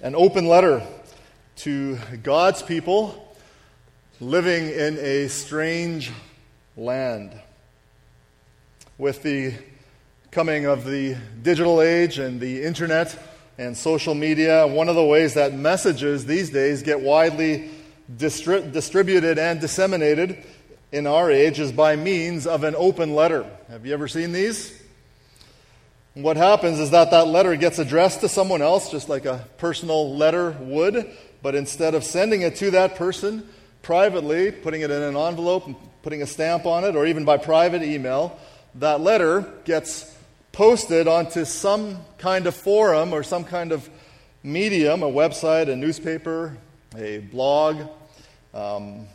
an open letter to God's people living in a strange land. With the coming of the digital age and the internet and social media, one of the ways that messages these days get widely distri- distributed and disseminated in our age is by means of an open letter. Have you ever seen these? What happens is that that letter gets addressed to someone else, just like a personal letter would, but instead of sending it to that person privately, putting it in an envelope and putting a stamp on it, or even by private email, that letter gets posted onto some kind of forum or some kind of medium, a website, a newspaper, a blog, um,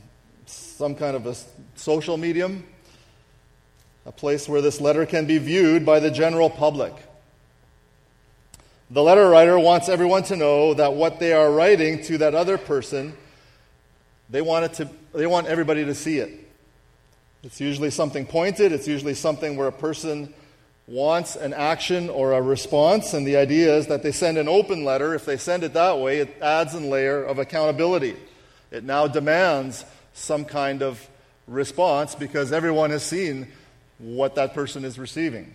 some kind of a social medium, a place where this letter can be viewed by the general public. The letter writer wants everyone to know that what they are writing to that other person, they want, it to, they want everybody to see it. It's usually something pointed, it's usually something where a person wants an action or a response, and the idea is that they send an open letter. If they send it that way, it adds a layer of accountability. It now demands some kind of response because everyone has seen what that person is receiving.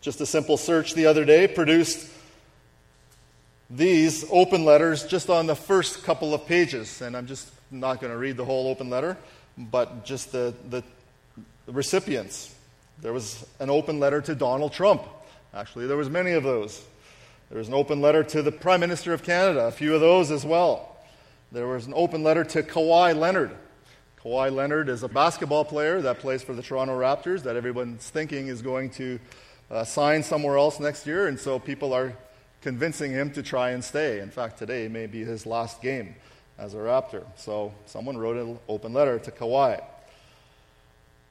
Just a simple search the other day produced these open letters just on the first couple of pages. And I'm just not going to read the whole open letter, but just the, the, recipients. There was an open letter to Donald Trump. Actually, there was many of those. There was an open letter to the Prime Minister of Canada, a few of those as well. There was an open letter to Kawhi Leonard, Kawhi Leonard is a basketball player that plays for the Toronto Raptors that everyone's thinking is going to uh, sign somewhere else next year, and so people are convincing him to try and stay. In fact, today may be his last game as a Raptor. So someone wrote an open letter to Kawhi.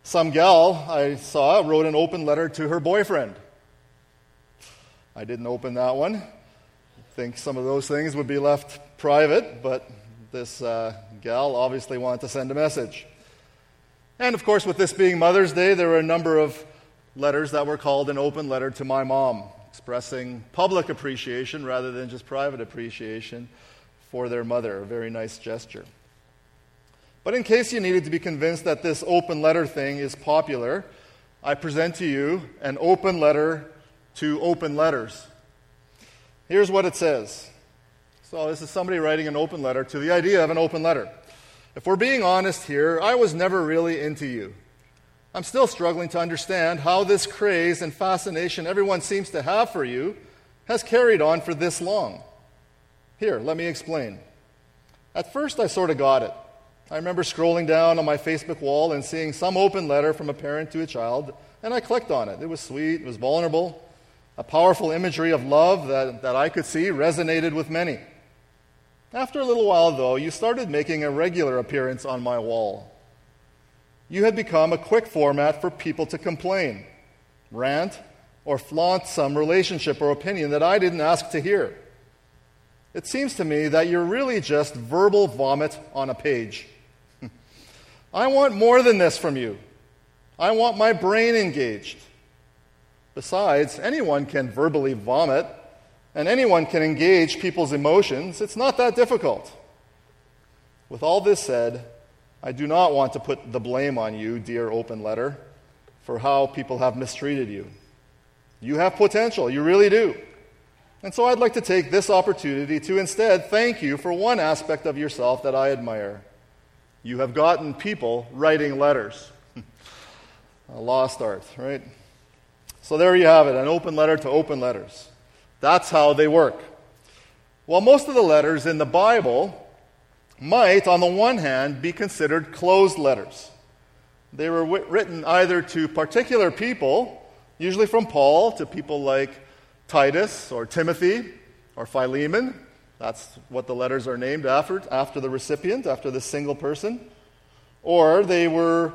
Some gal I saw wrote an open letter to her boyfriend. I didn't open that one. I think some of those things would be left private, but this uh, gal obviously wanted to send a message. And of course, with this being Mother's Day, there were a number of letters that were called an open letter to my mom, expressing public appreciation rather than just private appreciation for their mother. A very nice gesture. But in case you needed to be convinced that this open letter thing is popular, I present to you an open letter to open letters. Here's what it says so, this is somebody writing an open letter to the idea of an open letter. If we're being honest here, I was never really into you. I'm still struggling to understand how this craze and fascination everyone seems to have for you has carried on for this long. Here, let me explain. At first, I sort of got it. I remember scrolling down on my Facebook wall and seeing some open letter from a parent to a child, and I clicked on it. It was sweet, it was vulnerable, a powerful imagery of love that, that I could see resonated with many. After a little while, though, you started making a regular appearance on my wall. You had become a quick format for people to complain, rant, or flaunt some relationship or opinion that I didn't ask to hear. It seems to me that you're really just verbal vomit on a page. I want more than this from you. I want my brain engaged. Besides, anyone can verbally vomit and anyone can engage people's emotions. It's not that difficult. With all this said, I do not want to put the blame on you, dear open letter, for how people have mistreated you. You have potential, you really do. And so I'd like to take this opportunity to instead thank you for one aspect of yourself that I admire. You have gotten people writing letters. A lost art, right? So there you have it an open letter to open letters. That's how they work. Well, most of the letters in the Bible might, on the one hand, be considered closed letters. They were w- written either to particular people, usually from Paul, to people like Titus or Timothy or Philemon. That's what the letters are named after, after the recipient, after the single person. Or they were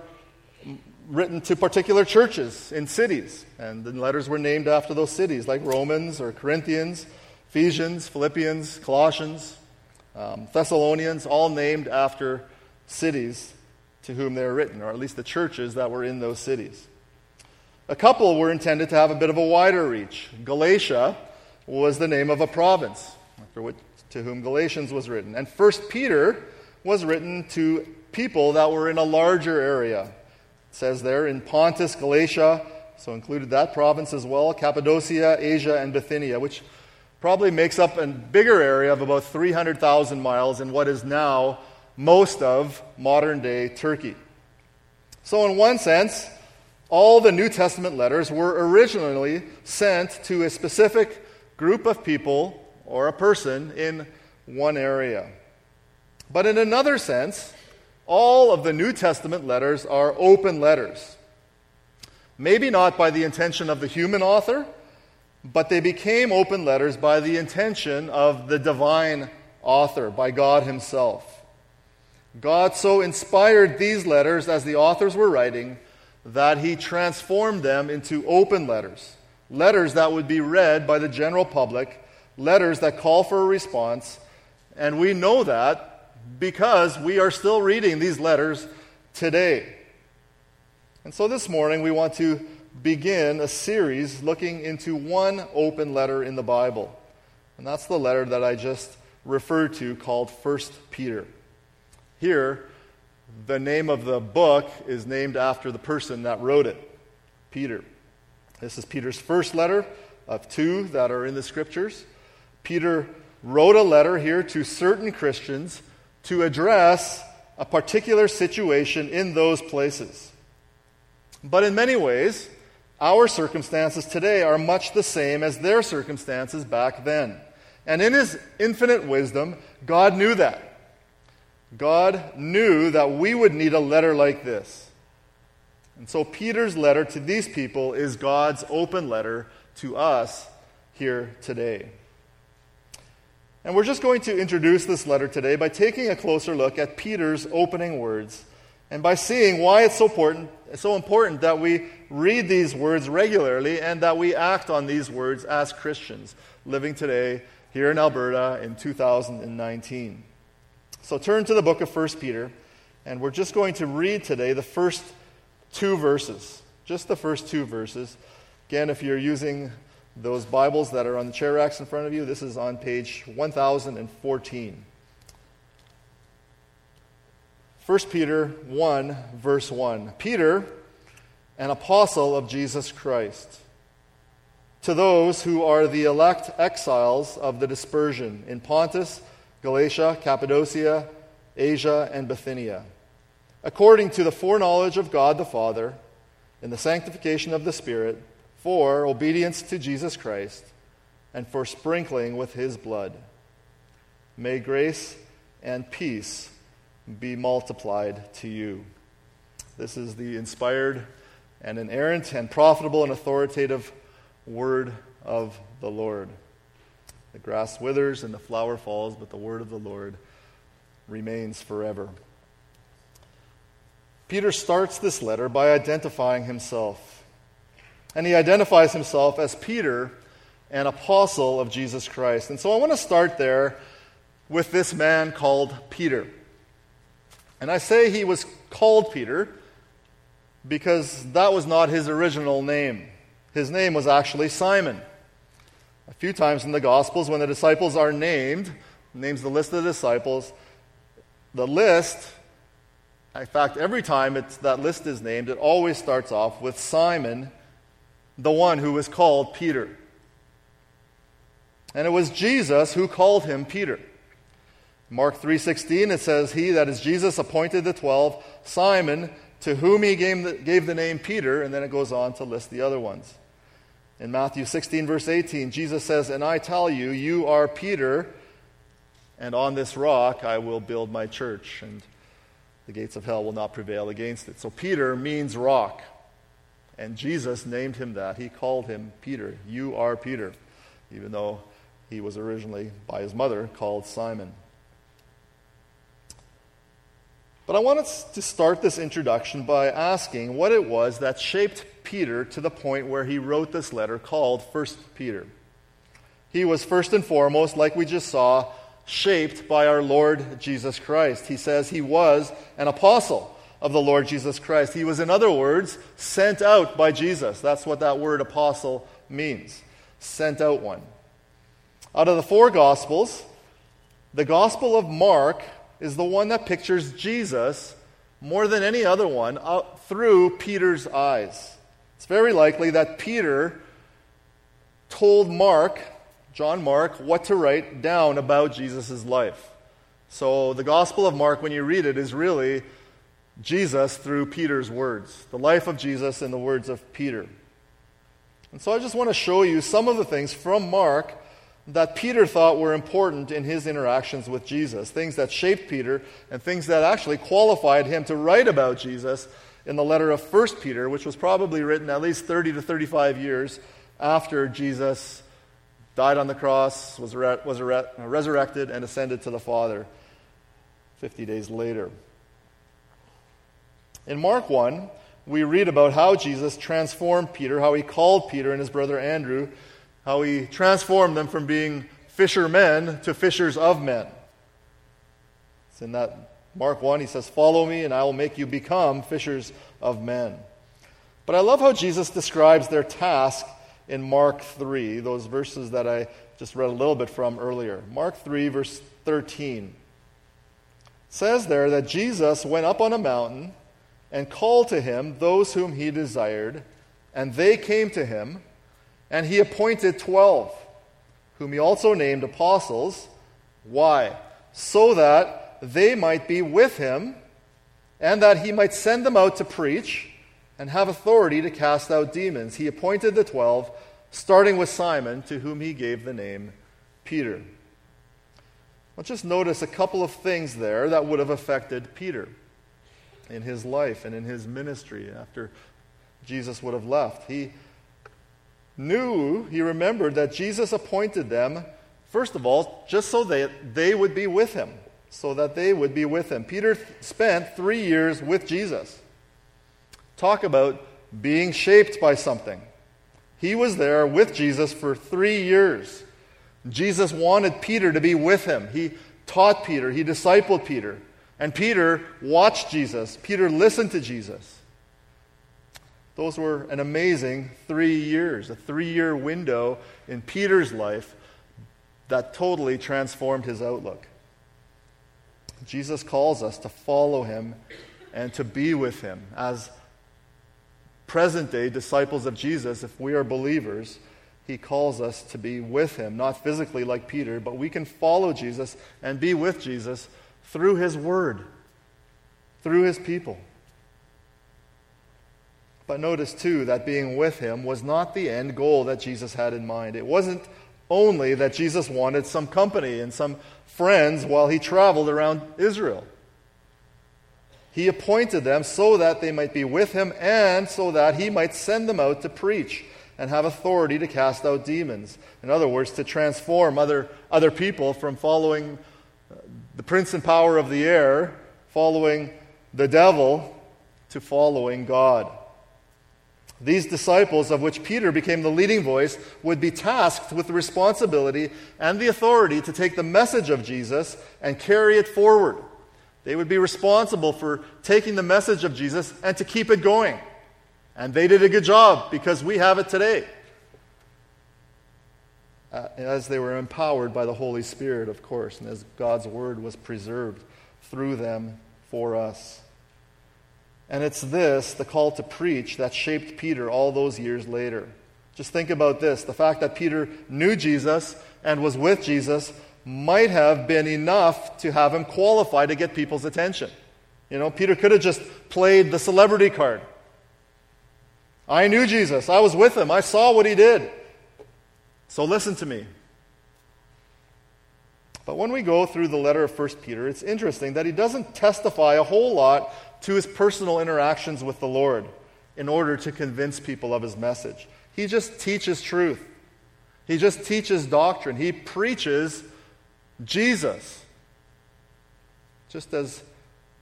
written to particular churches in cities, and the letters were named after those cities, like Romans or Corinthians, Ephesians, Philippians, Colossians, um, Thessalonians, all named after cities to whom they were written, or at least the churches that were in those cities. A couple were intended to have a bit of a wider reach. Galatia was the name of a province. for which, to whom Galatians was written. And First Peter was written to people that were in a larger area. Says there in Pontus, Galatia, so included that province as well, Cappadocia, Asia, and Bithynia, which probably makes up a bigger area of about 300,000 miles in what is now most of modern day Turkey. So, in one sense, all the New Testament letters were originally sent to a specific group of people or a person in one area. But in another sense, all of the New Testament letters are open letters. Maybe not by the intention of the human author, but they became open letters by the intention of the divine author, by God Himself. God so inspired these letters as the authors were writing that He transformed them into open letters, letters that would be read by the general public, letters that call for a response. And we know that because we are still reading these letters today. And so this morning we want to begin a series looking into one open letter in the Bible. And that's the letter that I just referred to called 1 Peter. Here, the name of the book is named after the person that wrote it, Peter. This is Peter's first letter of two that are in the scriptures. Peter wrote a letter here to certain Christians to address a particular situation in those places. But in many ways, our circumstances today are much the same as their circumstances back then. And in His infinite wisdom, God knew that. God knew that we would need a letter like this. And so Peter's letter to these people is God's open letter to us here today. And we're just going to introduce this letter today by taking a closer look at Peter's opening words and by seeing why it's so important, it's so important that we read these words regularly and that we act on these words as Christians living today here in Alberta in 2019. So turn to the book of 1 Peter, and we're just going to read today the first two verses. Just the first two verses. Again, if you're using those Bibles that are on the chair racks in front of you, this is on page 1014. 1 Peter 1, verse 1. Peter, an apostle of Jesus Christ, to those who are the elect exiles of the dispersion in Pontus, Galatia, Cappadocia, Asia, and Bithynia, according to the foreknowledge of God the Father, in the sanctification of the Spirit, for obedience to Jesus Christ, and for sprinkling with his blood. May grace and peace be multiplied to you. This is the inspired and inerrant and profitable and authoritative word of the Lord. The grass withers and the flower falls, but the word of the Lord remains forever. Peter starts this letter by identifying himself. And he identifies himself as Peter, an apostle of Jesus Christ. And so I want to start there with this man called Peter. And I say he was called Peter because that was not his original name. His name was actually Simon. A few times in the Gospels, when the disciples are named, names the list of the disciples, the list, in fact, every time that list is named, it always starts off with Simon, the one who was called Peter. And it was Jesus who called him Peter. Mark 3:16 it says he that is Jesus appointed the 12 Simon to whom he gave the, gave the name Peter and then it goes on to list the other ones. In Matthew 16 verse 18 Jesus says and I tell you you are Peter and on this rock I will build my church and the gates of hell will not prevail against it. So Peter means rock. And Jesus named him that. He called him Peter. You are Peter, even though he was originally by his mother called Simon. But I wanted to start this introduction by asking what it was that shaped Peter to the point where he wrote this letter called 1 Peter. He was first and foremost, like we just saw, shaped by our Lord Jesus Christ. He says he was an apostle of the Lord Jesus Christ. He was, in other words, sent out by Jesus. That's what that word apostle means sent out one. Out of the four Gospels, the Gospel of Mark is the one that pictures Jesus more than any other one through Peter's eyes. It's very likely that Peter told Mark, John Mark, what to write down about Jesus' life. So the Gospel of Mark, when you read it, is really Jesus through Peter's words, the life of Jesus in the words of Peter. And so I just want to show you some of the things from Mark that Peter thought were important in his interactions with Jesus, things that shaped Peter and things that actually qualified him to write about Jesus in the letter of 1 Peter, which was probably written at least 30 to 35 years after Jesus died on the cross, was, re- was re- resurrected, and ascended to the Father 50 days later. In Mark 1, we read about how Jesus transformed Peter, how he called Peter and his brother Andrew, how he transformed them from being fishermen to fishers of men. It's in that Mark 1, he says, Follow me, and I will make you become fishers of men. But I love how Jesus describes their task in Mark 3, those verses that I just read a little bit from earlier. Mark 3, verse 13 says there that Jesus went up on a mountain and called to him those whom he desired, and they came to him, and he appointed twelve, whom he also named apostles. Why? So that they might be with him, and that he might send them out to preach and have authority to cast out demons. He appointed the twelve, starting with Simon, to whom he gave the name Peter. Let's just notice a couple of things there that would have affected Peter in his life and in his ministry after Jesus would have left. He knew, he remembered that Jesus appointed them, first of all, just so that they would be with him, so that they would be with him. Peter spent three years with Jesus. Talk about being shaped by something. He was there with Jesus for three years. Jesus wanted Peter to be with him. He taught Peter, he discipled Peter. And Peter watched Jesus. Peter listened to Jesus. Those were an amazing three years, a three year window in Peter's life that totally transformed his outlook. Jesus calls us to follow him and to be with him as present day disciples of Jesus. If we are believers, he calls us to be with him, not physically like Peter, but we can follow Jesus and be with Jesus through His Word, through His people. But notice, too, that being with Him was not the end goal that Jesus had in mind. It wasn't only that Jesus wanted some company and some friends while He traveled around Israel. He appointed them so that they might be with Him and so that He might send them out to preach and have authority to cast out demons. In other words, to transform other, other people from following the prince and power of the air, following the devil, to following God. These disciples, of which Peter became the leading voice, would be tasked with the responsibility and the authority to take the message of Jesus and carry it forward. They would be responsible for taking the message of Jesus and to keep it going. And they did a good job because we have it today. Uh, as they were empowered by the Holy Spirit, of course, and as God's word was preserved through them for us. And it's this, the call to preach, that shaped Peter all those years later. Just think about this the fact that Peter knew Jesus and was with Jesus might have been enough to have him qualify to get people's attention. You know, Peter could have just played the celebrity card. I knew Jesus, I was with him, I saw what he did. So listen to me. But when we go through the letter of 1 Peter, it's interesting that he doesn't testify a whole lot to his personal interactions with the Lord in order to convince people of his message. He just teaches truth, he just teaches doctrine, he preaches Jesus. Just as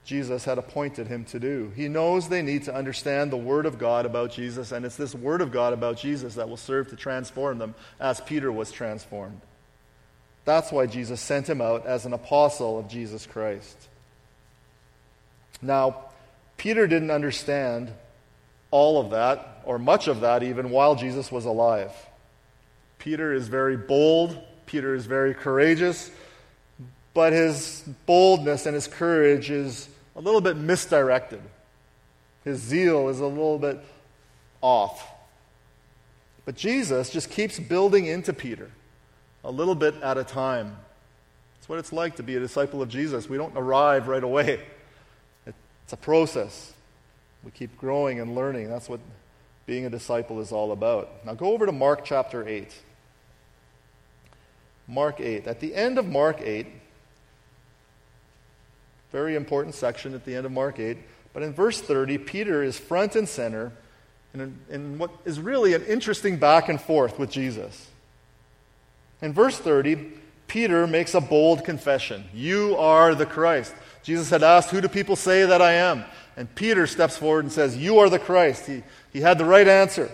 Jesus had appointed him to do. He knows they need to understand the Word of God about Jesus, and it's this Word of God about Jesus that will serve to transform them as Peter was transformed. That's why Jesus sent him out as an apostle of Jesus Christ. Now, Peter didn't understand all of that, or much of that even, while Jesus was alive. Peter is very bold Peter is very courageous, but his boldness and his courage is a little bit misdirected. His zeal is a little bit off. But Jesus just keeps building into Peter a little bit at a time. It's what it's like to be a disciple of Jesus. We don't arrive right away, it's a process. We keep growing and learning. That's what being a disciple is all about. Now go over to Mark chapter 8. Mark 8. At the end of Mark 8, very important section at the end of Mark 8, but in verse 30, Peter is front and center in, in what is really an interesting back and forth with Jesus. In verse 30, Peter makes a bold confession You are the Christ. Jesus had asked, Who do people say that I am? And Peter steps forward and says, You are the Christ. He, he had the right answer.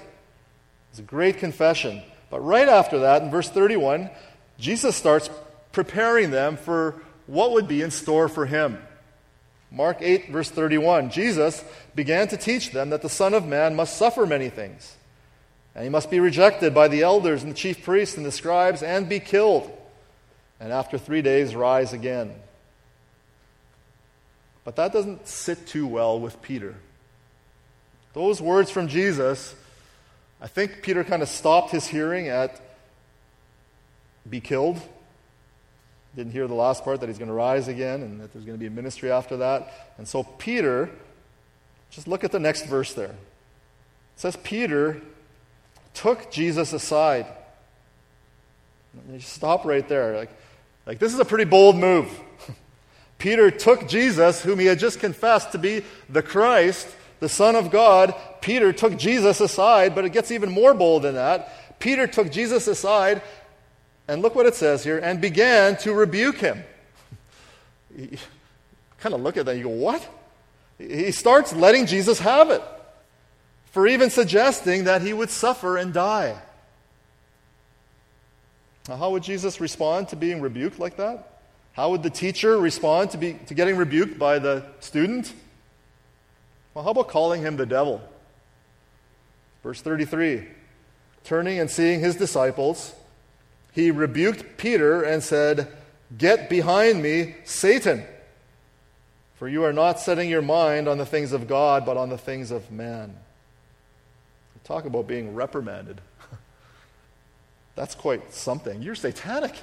It's a great confession. But right after that, in verse 31, Jesus starts preparing them for what would be in store for him. Mark 8, verse 31 Jesus began to teach them that the Son of Man must suffer many things, and he must be rejected by the elders and the chief priests and the scribes, and be killed, and after three days rise again. But that doesn't sit too well with Peter. Those words from Jesus, I think Peter kind of stopped his hearing at be killed didn't hear the last part that he's going to rise again and that there's going to be a ministry after that. And so Peter, just look at the next verse there. It says, Peter took Jesus aside. Stop right there. Like, like this is a pretty bold move. Peter took Jesus, whom he had just confessed to be the Christ, the Son of God. Peter took Jesus aside, but it gets even more bold than that. Peter took Jesus aside and look what it says here, and began to rebuke him. Kind of look at that you go, What? He starts letting Jesus have it for even suggesting that he would suffer and die. Now, how would Jesus respond to being rebuked like that? How would the teacher respond to, be, to getting rebuked by the student? Well, how about calling him the devil? Verse 33 Turning and seeing his disciples, he rebuked Peter and said, Get behind me, Satan, for you are not setting your mind on the things of God, but on the things of man. Talk about being reprimanded. That's quite something. You're satanic.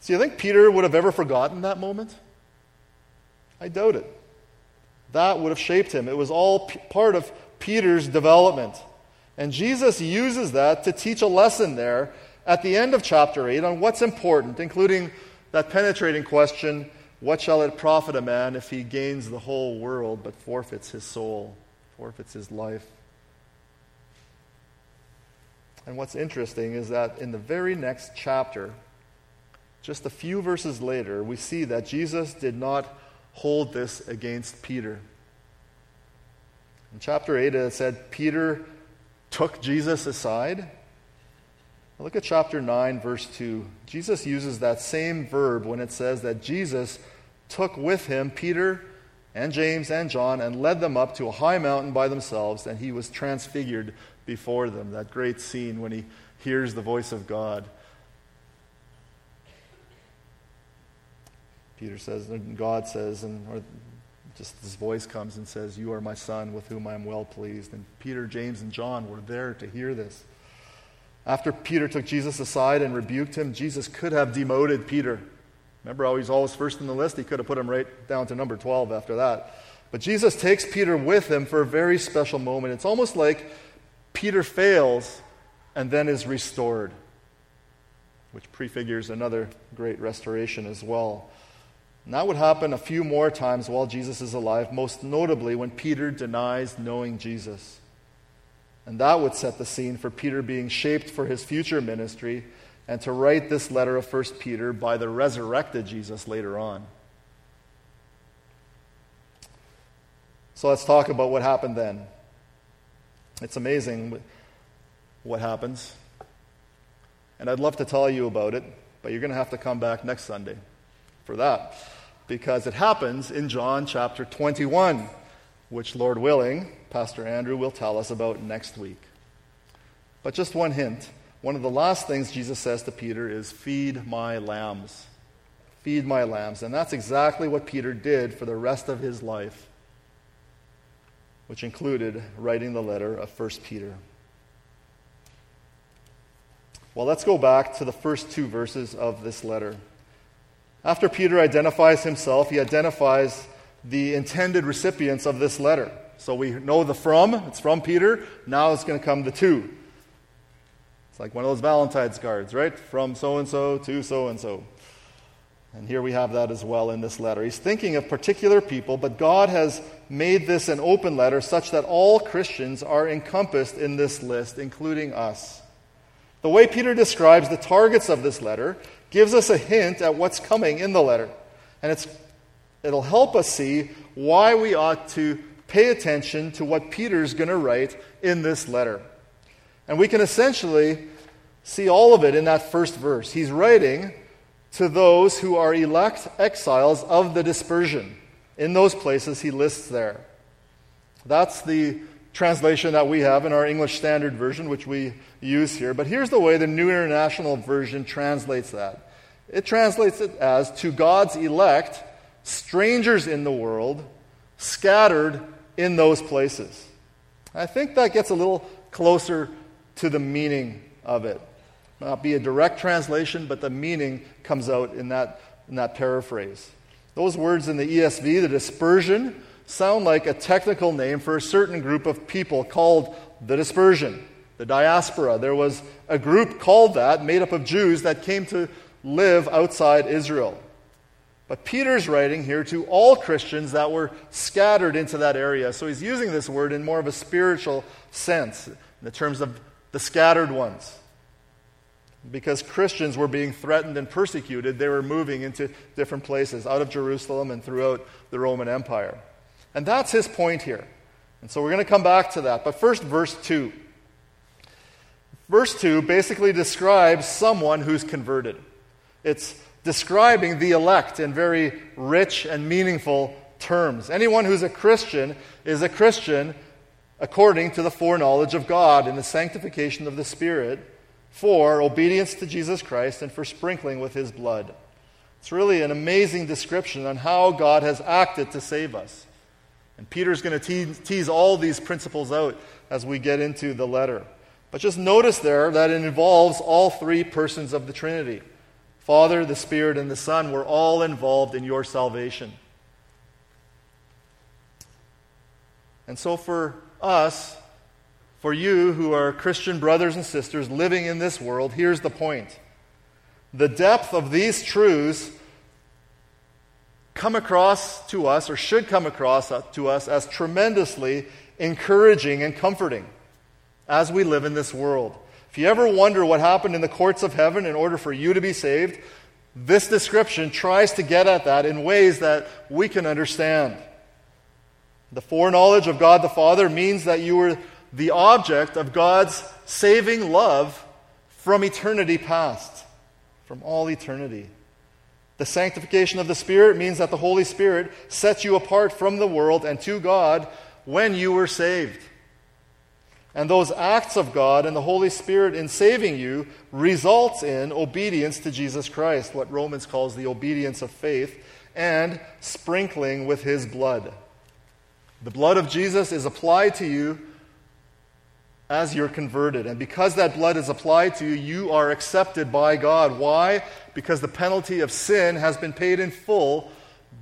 So you think Peter would have ever forgotten that moment? I doubt it. That would have shaped him. It was all p- part of Peter's development. And Jesus uses that to teach a lesson there at the end of chapter 8 on what's important, including that penetrating question what shall it profit a man if he gains the whole world but forfeits his soul, forfeits his life? And what's interesting is that in the very next chapter, just a few verses later, we see that Jesus did not hold this against Peter. In chapter 8, it said, Peter took Jesus aside. Look at chapter 9, verse 2. Jesus uses that same verb when it says that Jesus took with him Peter and James and John and led them up to a high mountain by themselves, and he was transfigured before them. That great scene when he hears the voice of God. Peter says, and God says, and just this voice comes and says, You are my son with whom I am well pleased. And Peter, James, and John were there to hear this. After Peter took Jesus aside and rebuked him, Jesus could have demoted Peter. Remember how he's always first in the list? He could have put him right down to number 12 after that. But Jesus takes Peter with him for a very special moment. It's almost like Peter fails and then is restored, which prefigures another great restoration as well. And that would happen a few more times while Jesus is alive, most notably when Peter denies knowing Jesus. And that would set the scene for Peter being shaped for his future ministry and to write this letter of 1 Peter by the resurrected Jesus later on. So let's talk about what happened then. It's amazing what happens. And I'd love to tell you about it, but you're going to have to come back next Sunday for that because it happens in John chapter 21, which, Lord willing, Pastor Andrew will tell us about next week. But just one hint one of the last things Jesus says to Peter is, Feed my lambs. Feed my lambs. And that's exactly what Peter did for the rest of his life, which included writing the letter of 1 Peter. Well, let's go back to the first two verses of this letter. After Peter identifies himself, he identifies the intended recipients of this letter. So we know the from, it's from Peter. Now it's going to come the to. It's like one of those Valentine's cards, right? From so and so to so and so. And here we have that as well in this letter. He's thinking of particular people, but God has made this an open letter such that all Christians are encompassed in this list, including us. The way Peter describes the targets of this letter gives us a hint at what's coming in the letter. And it's, it'll help us see why we ought to pay attention to what Peter's going to write in this letter. And we can essentially see all of it in that first verse. He's writing to those who are elect exiles of the dispersion in those places he lists there. That's the translation that we have in our English Standard Version, which we use here. But here's the way the New International Version translates that it translates it as to God's elect, strangers in the world, scattered in those places. I think that gets a little closer to the meaning of it. Not be a direct translation, but the meaning comes out in that, in that paraphrase. Those words in the ESV, the dispersion, sound like a technical name for a certain group of people called the dispersion, the diaspora. There was a group called that, made up of Jews, that came to live outside Israel. But Peter's writing here to all Christians that were scattered into that area. So he's using this word in more of a spiritual sense, in the terms of the scattered ones. Because Christians were being threatened and persecuted, they were moving into different places, out of Jerusalem and throughout the Roman Empire. And that's his point here. And so we're going to come back to that. But first, verse 2. Verse 2 basically describes someone who's converted. It's describing the elect in very rich and meaningful terms. Anyone who's a Christian is a Christian according to the foreknowledge of God in the sanctification of the Spirit for obedience to Jesus Christ and for sprinkling with his blood. It's really an amazing description on how God has acted to save us. And Peter's going to tease, tease all these principles out as we get into the letter. But just notice there that it involves all three persons of the Trinity. Father, the Spirit, and the Son were all involved in your salvation. And so, for us, for you who are Christian brothers and sisters living in this world, here's the point. The depth of these truths come across to us, or should come across uh, to us, as tremendously encouraging and comforting as we live in this world. If you ever wonder what happened in the courts of heaven in order for you to be saved, this description tries to get at that in ways that we can understand. The foreknowledge of God the Father means that you were the object of God's saving love from eternity past, from all eternity. The sanctification of the Spirit means that the Holy Spirit sets you apart from the world and to God when you were saved. And those acts of God and the Holy Spirit in saving you results in obedience to Jesus Christ, what Romans calls the obedience of faith, and sprinkling with his blood. The blood of Jesus is applied to you as you're converted. And because that blood is applied to you, you are accepted by God. Why? Because the penalty of sin has been paid in full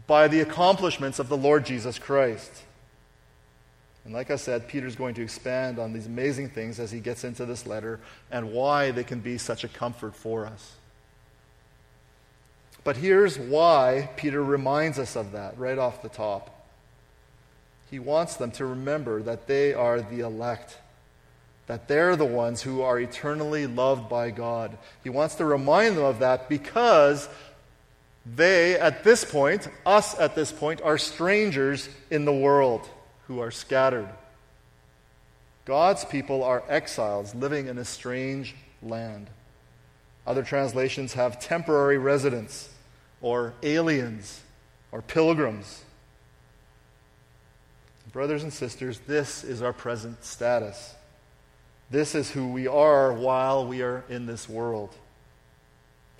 by the accomplishments of the Lord Jesus Christ. And like I said, Peter's going to expand on these amazing things as he gets into this letter and why they can be such a comfort for us. But here's why Peter reminds us of that right off the top. He wants them to remember that they are the elect, that they're the ones who are eternally loved by God. He wants to remind them of that because they, at this point, us at this point, are strangers in the world who are scattered. God's people are exiles living in a strange land. Other translations have temporary residents, or aliens, or pilgrims. Brothers and sisters, this is our present status. This is who we are while we are in this world.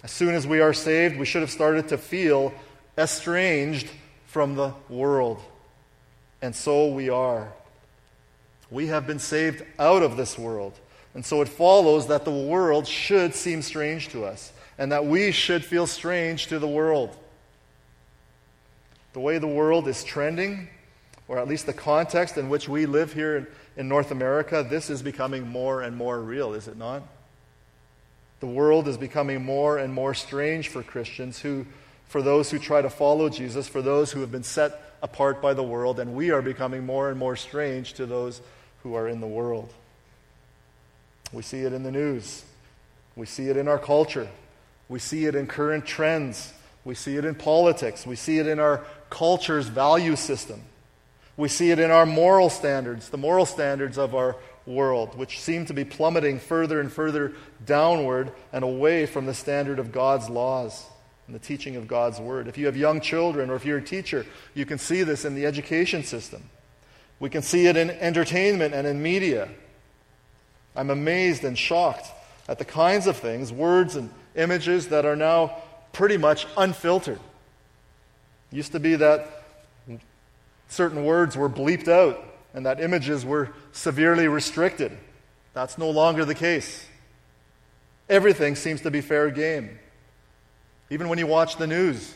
As soon as we are saved, we should have started to feel estranged from the world. And so we are. We have been saved out of this world. And so it follows that the world should seem strange to us, and that we should feel strange to the world. The way the world is trending, or at least the context in which we live here in, North America, this is becoming more and more real, is it not? The world is becoming more and more strange for Christians who, for those who try to follow Jesus, for those who have been set apart by the world, and we are becoming more and more strange to those who are in the world. We see it in the news, we see it in our culture, we see it in current trends, we see it in politics, we see it in our culture's value system. We see it in our moral standards, the moral standards of our world, which seem to be plummeting further and further downward and away from the standard of God's laws and the teaching of God's word. If you have young children or if you're a teacher, you can see this in the education system. We can see it in entertainment and in media. I'm amazed and shocked at the kinds of things, words and images that are now pretty much unfiltered. It used to be that certain words were bleeped out and that images were severely restricted. That's no longer the case. Everything seems to be fair game, even when you watch the news.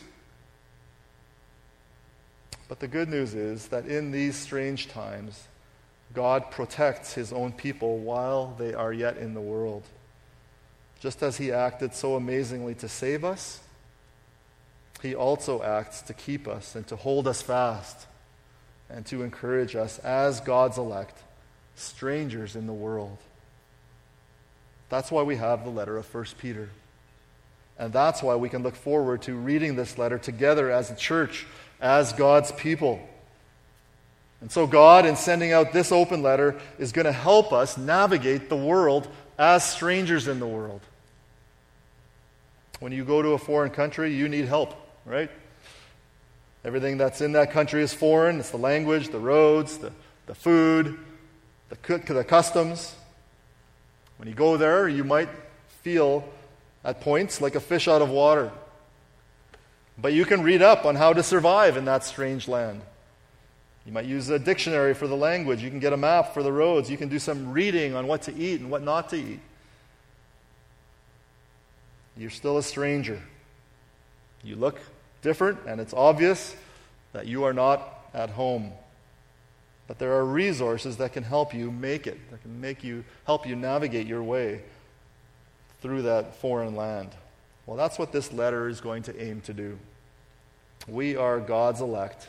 But the good news is that in these strange times, God protects his own people while they are yet in the world. Just as he acted so amazingly to save us, he also acts to keep us and to hold us fast and to encourage us as God's elect, strangers in the world. That's why we have the letter of 1 Peter. And that's why we can look forward to reading this letter together as a church, as God's people. And so, God, in sending out this open letter, is going to help us navigate the world as strangers in the world. When you go to a foreign country, you need help, right? Everything that's in that country is foreign. It's the language, the roads, the, the food, the, the customs. When you go there, you might feel at points like a fish out of water. But you can read up on how to survive in that strange land. You might use a dictionary for the language. You can get a map for the roads. You can do some reading on what to eat and what not to eat. You're still a stranger. You look different, and it's obvious that you are not at home. But there are resources that can help you make it, that can make you help you navigate your way through that foreign land. Well, that's what this letter is going to aim to do. We are God's elect,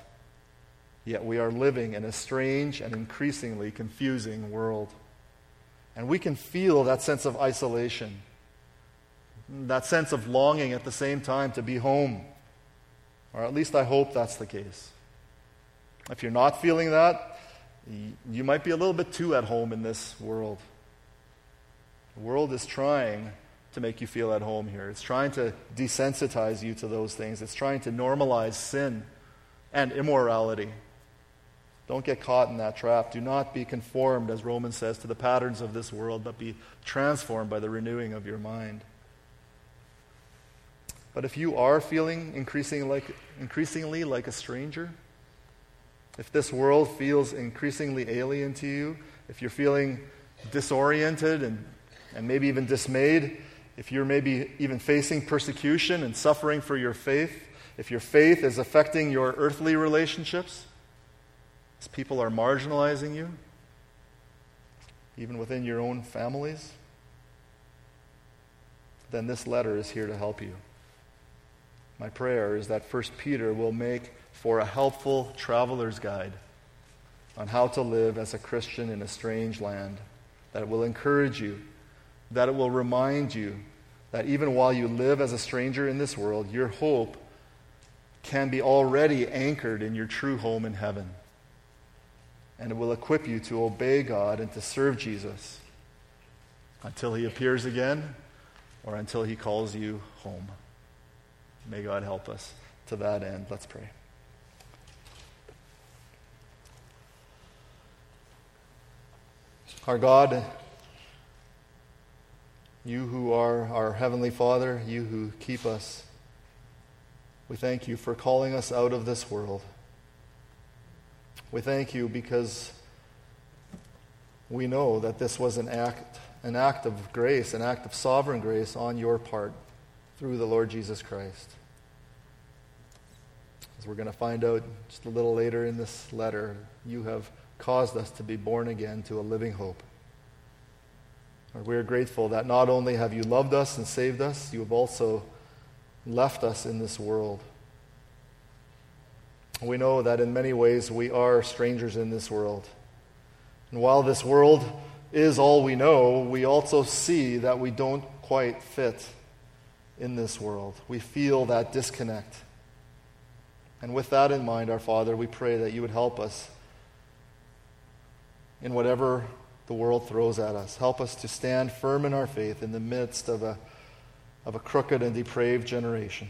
yet we are living in a strange and increasingly confusing world. And we can feel that sense of isolation, that sense of longing at the same time to be home or at least I hope that's the case. If you're not feeling that, you might be a little bit too at home in this world. The world is trying to make you feel at home here. It's trying to desensitize you to those things. It's trying to normalize sin and immorality. Don't get caught in that trap. Do not be conformed, as Romans says, to the patterns of this world, but be transformed by the renewing of your mind. But if you are feeling increasingly like, increasingly like a stranger, if this world feels increasingly alien to you, if you're feeling disoriented and, and maybe even dismayed, if you're maybe even facing persecution and suffering for your faith, if your faith is affecting your earthly relationships, as people are marginalizing you, even within your own families, then this letter is here to help you. My prayer is that 1 Peter will make for a helpful traveler's guide on how to live as a Christian in a strange land, that will encourage you, that it will remind you that even while you live as a stranger in this world, your hope can be already anchored in your true home in heaven. And it will equip you to obey God and to serve Jesus until he appears again or until he calls you home. May God help us to that end. Let's pray. Our God, You who are our Heavenly Father, you who keep us, we thank you for calling us out of this world. We thank you because we know that this was an act, an act of grace, an act of sovereign grace on your part through the Lord Jesus Christ. As we're going to find out just a little later in this letter, you have caused us to be born again to a living hope. Lord, we are grateful that not only have you loved us and saved us, you have also left us in this world. We know that in many ways we are strangers in this world. And while this world is all we know, we also see that we don't quite fit in this world. We feel that disconnect. And with that in mind, our Father, we pray that you would help us in whatever the world throws at us. Help us to stand firm in our faith in the midst of a, of a crooked and depraved generation.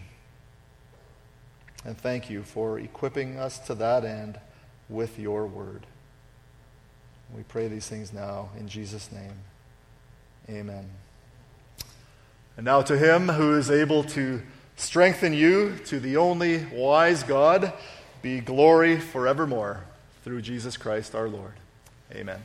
And thank you for equipping us to that end with your word. We pray these things now in Jesus' name. Amen. And now to him who is able to strengthen you, to the only wise God, be glory forevermore through Jesus Christ our Lord. Amen.